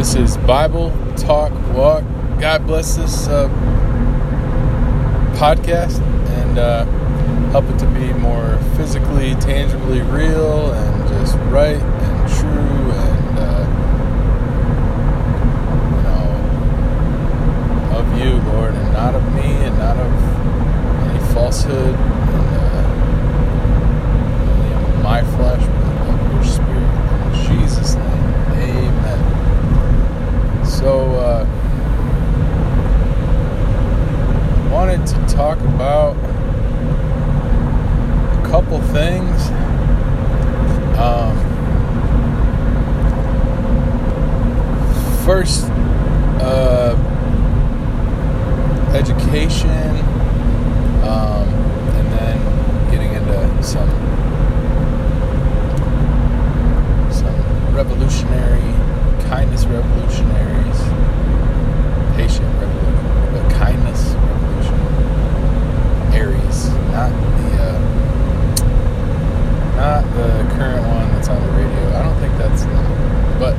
This is Bible Talk Walk. God bless this uh, podcast and uh, help it to be more physically, tangibly real and just right and true and, uh, you know, of you, Lord, and not of me and not of any falsehood and uh, any of my flesh, but of your spirit. In Jesus' name, amen. So, uh, wanted to talk about a couple things. Um, first, uh, education, um, and then getting into some some revolutionary kindness revolutionaries, patient revolution, but kindness revolutionaries, not the uh, not the current one that's on the radio. I don't think that's, but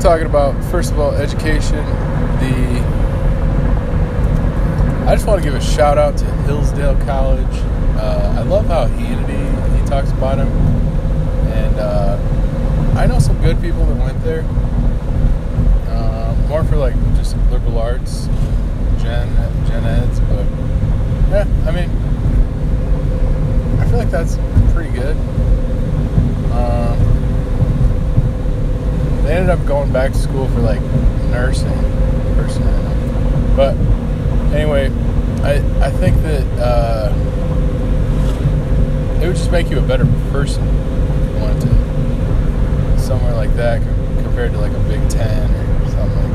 I'm talking about first of all education. The I just want to give a shout out to Hillsdale College. Uh, I love how Hannity he talks about him, and uh, I know some good people that went there. Uh, more for like just liberal arts, gen gen eds, but yeah, I mean, I feel like that's pretty good. Um, they back to school for like nursing, person, but anyway, I I think that uh, it would just make you a better person if you wanted to somewhere like that compared to like a Big Ten or something.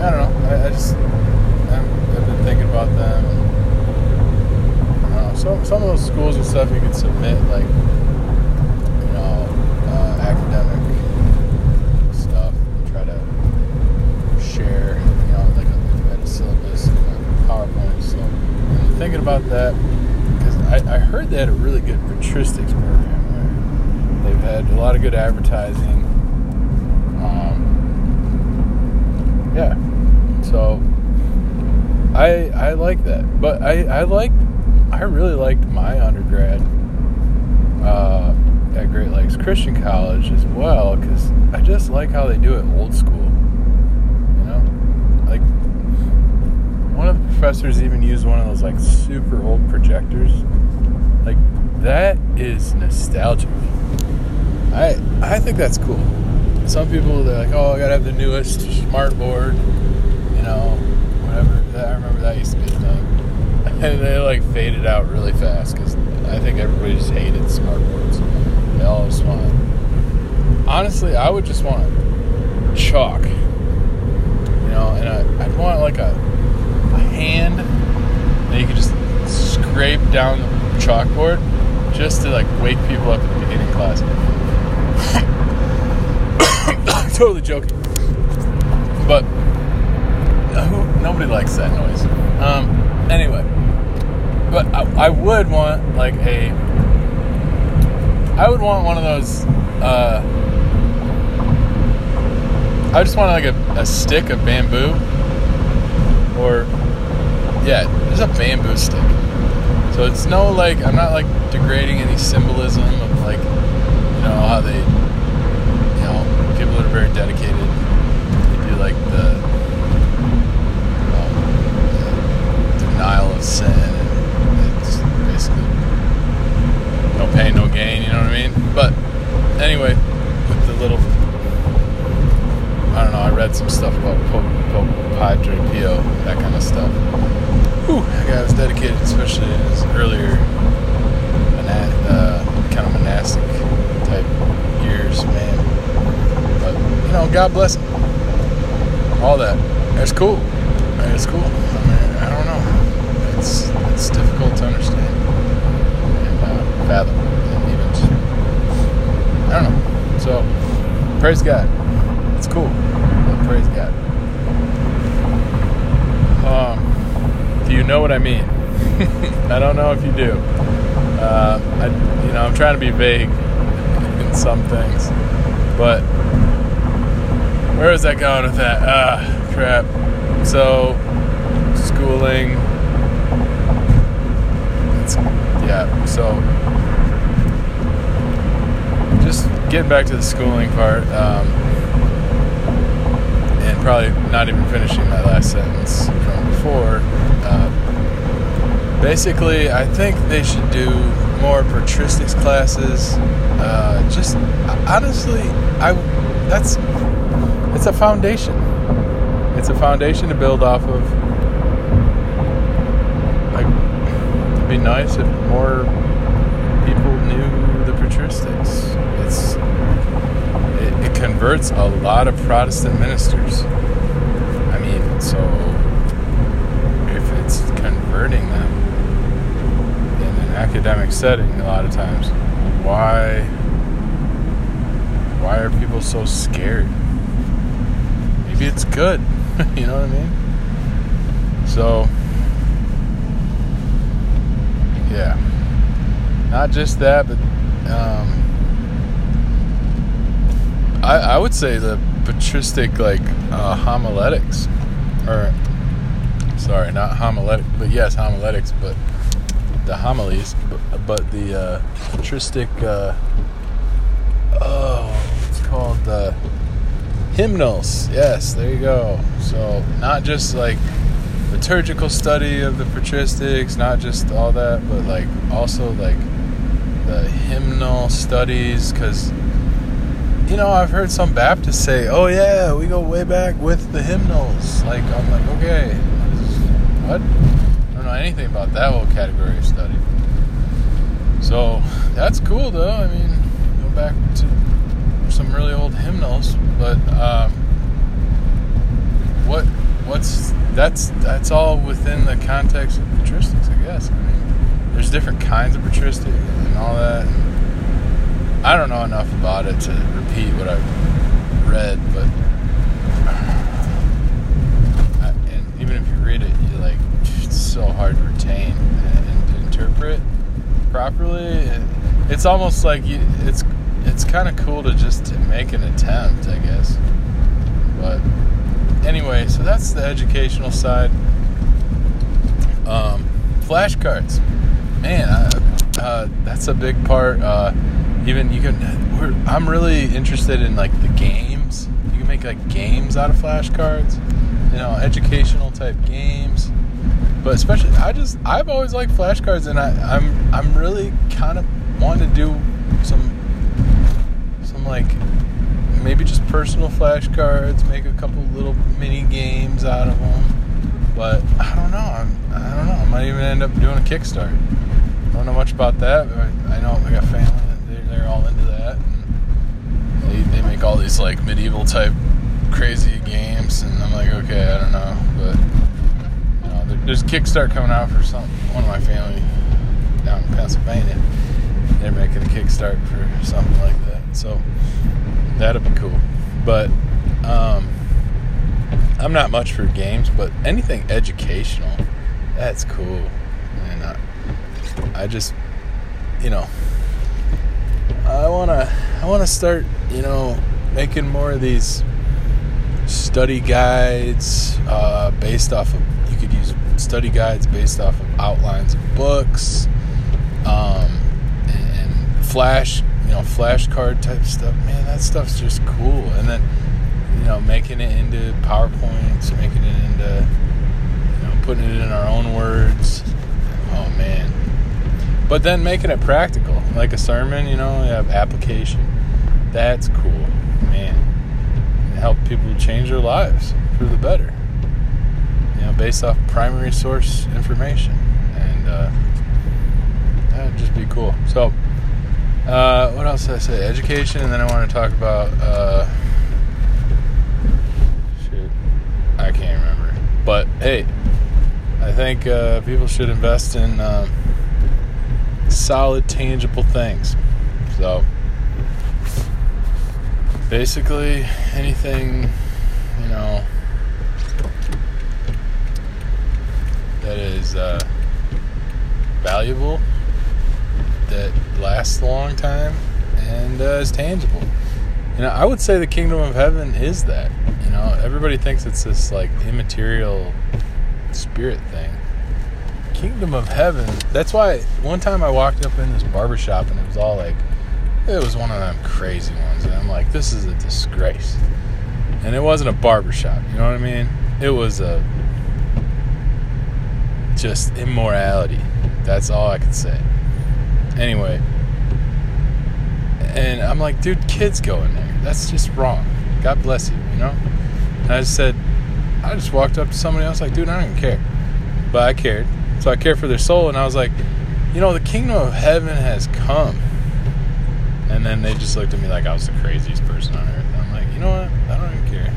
I don't know. I, I just I'm, I've been thinking about them. And, I don't know. Some some of those schools and stuff you could submit like you know uh, academic stuff. and Try to share you know like a, if you had a syllabus and a PowerPoint. So I'm thinking about that because I, I heard they had a really good patristics program. They've had a lot of good advertising. Um, yeah, so I I like that, but I I like I really liked my undergrad uh, at Great Lakes Christian College as well because I just like how they do it old school. You know, like one of the professors even use one of those like super old projectors. Like that is nostalgic. I I think that's cool. Some people they're like, oh, I gotta have the newest smart board, you know, whatever. That, I remember that used to be a thing, and they like faded out really fast because I think everybody just hated smart boards. They all just want. Honestly, I would just want chalk, you know, and I, I'd want like a hand that you could just scrape down the chalkboard just to like wake people up at the beginning of class. totally joking. But who, nobody likes that noise. Um, anyway, but I, I would want like a. I would want one of those. Uh, I just want like a, a stick of bamboo, or yeah, there's a bamboo stick. So it's no like I'm not like degrading any symbolism of like you know how they you know people that are very dedicated they do like the, you know, the denial of sin and it's basically no pain no gain you know what I mean but anyway with the little I don't know I read some stuff about Pope, Pope Padre Pio that kind of stuff Whew, that guy was dedicated, especially in his earlier mona- uh, kind of monastic type years, man. But, you know, God bless. All that. It's cool. It's cool. I mean, I don't know. It's it's difficult to understand and uh, fathom. And even, I don't know. So, praise God. It's cool. But praise God. Um, do you know what I mean? I don't know if you do. Uh, I, you know, I'm trying to be vague in some things, but where is that going with that? Ah, crap. So, schooling. It's, yeah, so just getting back to the schooling part, um, and probably not even finishing that last sentence from before. Uh, basically, I think they should do more patristics classes. Uh, just honestly, I that's it's a foundation. It's a foundation to build off of. Like, it'd be nice if more people knew the patristics. It's it, it converts a lot of Protestant ministers. I mean, so if it's converting them in an academic setting, a lot of times, why why are people so scared? Maybe it's good. you know what I mean? So, yeah. Not just that, but um, I, I would say the patristic, like, uh, homiletics, or, sorry, not homiletic, but yes, homiletics, but the homilies, but, but the uh, patristic, uh, oh, it's called the hymnals. Yes, there you go. So not just like liturgical study of the patristics, not just all that, but like also like the hymnal studies, because you know I've heard some Baptists say, "Oh yeah, we go way back with the hymnals." Like I'm like, okay, what? I don't know anything about that whole category of study. So that's cool though. I mean, go back some really old hymnals, but um, what what's that's that's all within the context of patristics, I guess. I mean, there's different kinds of patristic and all that. And I don't know enough about it to repeat what I've read, but I, and even if you read it, you like it's so hard to retain and, and to interpret properly. It's almost like you, it's it's kind of cool to just to make an attempt, I guess. But anyway, so that's the educational side. Um, flashcards, man, uh, uh, that's a big part. Uh, even you can, I'm really interested in like the games. You can make like games out of flashcards, you know, educational type games. But especially, I just I've always liked flashcards, and I, I'm I'm really kind of wanting to do some like maybe just personal flashcards, make a couple little mini games out of them. But I don't know. I'm, I don't know. I might even end up doing a Kickstart. I don't know much about that, but I know I got family they're, they're all into that. They, they make all these like medieval type crazy games, and I'm like, okay, I don't know, but you know, there's a Kickstart coming out for some one of my family down in Pennsylvania. They're making a Kickstart for something like that. So that'll be cool. But um, I'm not much for games, but anything educational, that's cool. And I, I just, you know, I wanna, I wanna start, you know, making more of these study guides uh, based off of. You could use study guides based off of outlines of books, um, flash you know, flashcard type stuff, man, that stuff's just cool. And then, you know, making it into PowerPoints, making it into, you know, putting it in our own words. Oh, man. But then making it practical, like a sermon, you know, you have application. That's cool, man. help people change their lives for the better. You know, based off primary source information. And uh, that would just be cool. So, uh, what else did I say? Education, and then I want to talk about. Uh, I can't remember. But hey, I think uh, people should invest in um, solid, tangible things. So, basically, anything, you know, that is uh, valuable that lasts a long time and uh, is tangible. You know, I would say the kingdom of heaven is that. You know, everybody thinks it's this like immaterial spirit thing. Kingdom of heaven. That's why one time I walked up in this barber shop and it was all like, it was one of them crazy ones. And I'm like, this is a disgrace. And it wasn't a barber shop, you know what I mean? It was a just immorality. That's all I could say. Anyway, and I'm like, dude, kids go in there. That's just wrong. God bless you, you know? And I just said, I just walked up to somebody else, like, dude, I don't even care. But I cared. So I cared for their soul, and I was like, you know, the kingdom of heaven has come. And then they just looked at me like I was the craziest person on earth. And I'm like, you know what? I don't even care.